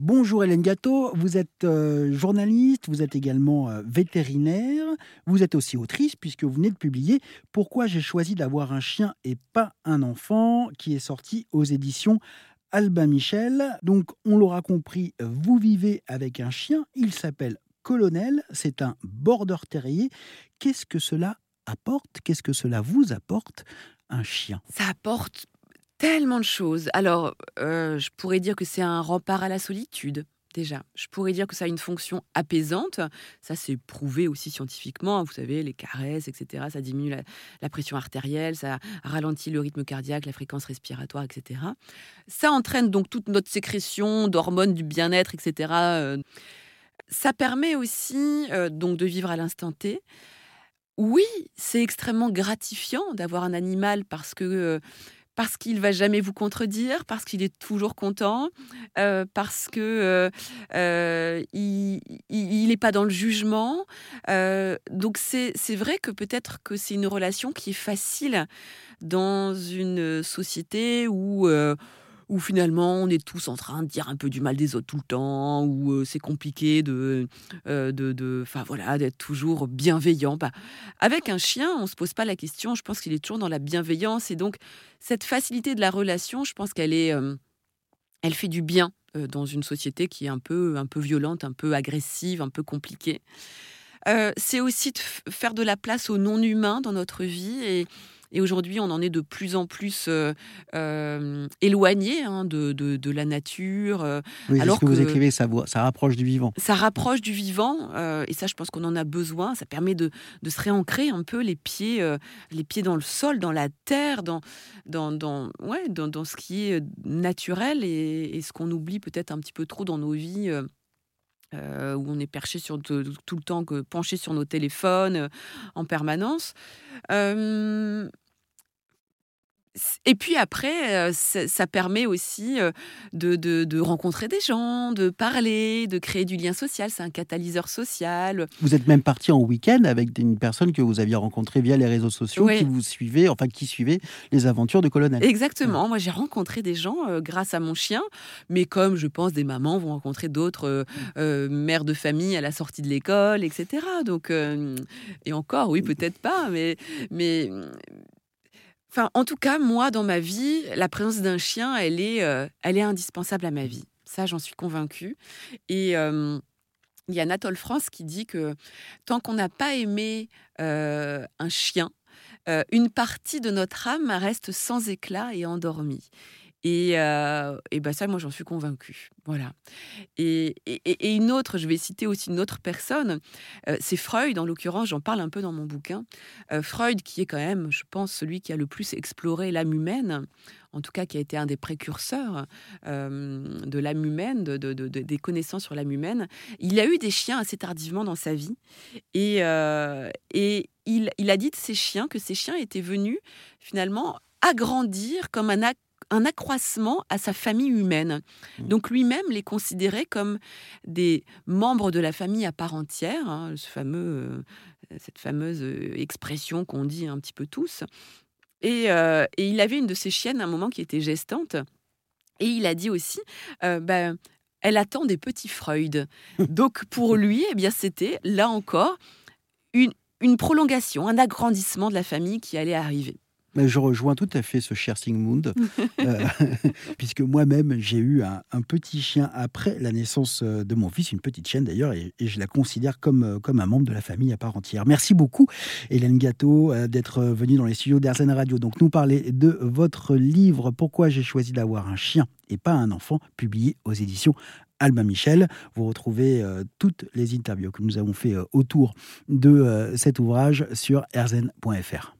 Bonjour Hélène Gâteau, vous êtes euh, journaliste, vous êtes également euh, vétérinaire, vous êtes aussi autrice puisque vous venez de publier Pourquoi j'ai choisi d'avoir un chien et pas un enfant qui est sorti aux éditions Albin Michel. Donc on l'aura compris, vous vivez avec un chien, il s'appelle Colonel, c'est un border terrier. Qu'est-ce que cela apporte? Qu'est-ce que cela vous apporte un chien? Ça apporte tellement de choses. Alors, euh, je pourrais dire que c'est un rempart à la solitude. Déjà, je pourrais dire que ça a une fonction apaisante. Ça, c'est prouvé aussi scientifiquement. Vous savez, les caresses, etc. Ça diminue la, pression artérielle, ça ralentit le rythme cardiaque, la fréquence respiratoire, etc. Ça entraîne donc toute notre sécrétion d'hormones du bien-être, etc. Euh. Ça permet aussi euh, donc de vivre à l'instant T. Oui, c'est extrêmement gratifiant d'avoir un animal parce que parce qu'il va jamais vous contredire, parce qu'il est toujours content, euh, parce que euh, euh, il n'est pas dans le jugement. donc c'est vrai que peut-être que c'est une relation qui est facile dans une société où où finalement on est tous en train de dire un peu du mal des autres tout le temps, où euh, c'est compliqué de, euh, de, voilà, d'être toujours bienveillant. Bah, avec un chien, on se pose pas la question. Je pense qu'il est toujours dans la bienveillance et donc cette facilité de la relation, je pense qu'elle est, euh, elle fait du bien dans une société qui est un peu, un peu violente, un peu agressive, un peu compliquée. c'est aussi de faire de la place au non humain dans notre vie et et aujourd'hui, on en est de plus en plus euh, euh, éloigné hein, de, de, la nature. Euh, oui, alors ce que, vous écrivez, ça, ça rapproche du vivant. Ça rapproche du vivant, et ça, je pense qu'on en a besoin. Ça permet de, de, se réancrer un peu les pieds, les pieds dans le sol, dans la terre, dans, dans, dans, ouais, dans, dans ce qui est naturel et, et ce qu'on oublie peut-être un petit peu trop dans nos vies. Euh, où on est perché sur tout le temps, que, penché sur nos téléphones en permanence. Euh, et puis après, euh, ça permet aussi euh, de, rencontrer des gens, de parler, de créer du lien social. C'est un catalyseur social. Vous êtes même parti en week-end avec une personne que vous aviez rencontrée via les réseaux sociaux, qui vous suivait, enfin qui suivait les aventures de Colonel. Exactement. Moi, j'ai rencontré des gens euh, grâce à mon chien, mais comme je pense des mamans vont rencontrer d'autres mères de famille à la sortie de l'école, etc. Donc, et encore, oui, peut-être pas, mais mais Enfin, en tout cas, moi, dans ma vie, la présence d'un chien, elle est, euh, elle est indispensable à ma vie. Ça, j'en suis convaincue. Et euh, il y a Natole France qui dit que tant qu'on n'a pas aimé euh, un chien, une partie de notre âme reste sans éclat et endormie. Et, euh, ben ça, moi, j'en suis convaincue. Voilà. Et, et, une autre, je vais citer aussi une autre personne, euh, c'est Freud, en l'occurrence, j'en parle un peu dans mon bouquin. Euh, Freud, qui est quand même, je pense, celui qui a le plus exploré l'âme humaine, en tout cas qui a été un des précurseurs de l'âme humaine, de, de, des connaissances sur l'âme humaine. Il a eu des chiens assez tardivement dans sa vie. Et, et il, il a dit de ces chiens que ces chiens étaient venus finalement agrandir comme un acte un accroissement à sa famille humaine. Mmh. Donc lui-même les considérait comme des membres de la famille à part entière, hein, ce fameux, euh, cette fameuse euh, expression qu'on dit un petit peu tous. Euh, et, il avait une de ses chiennes à un moment qui était gestante. Et il a dit aussi, ben, elle attend des petits Freud. Donc pour lui, eh bien c'était là encore une, une prolongation, un agrandissement de la famille qui allait arriver. Je rejoins tout à fait ce cher Sigmund, euh, puisque moi-même j'ai eu un, petit chien après la naissance euh, de mon fils, une petite chienne d'ailleurs, et, je la considère comme, euh, comme un membre de la famille à part entière. Merci beaucoup, Hélène Gâteau, d'être venue dans les studios d'Arsène Radio. Donc, nous parler de votre livre Pourquoi j'ai choisi d'avoir un chien et pas un enfant, publié aux éditions Albin Michel. Vous retrouvez toutes les interviews que nous avons fait autour de cet ouvrage sur erzen.fr.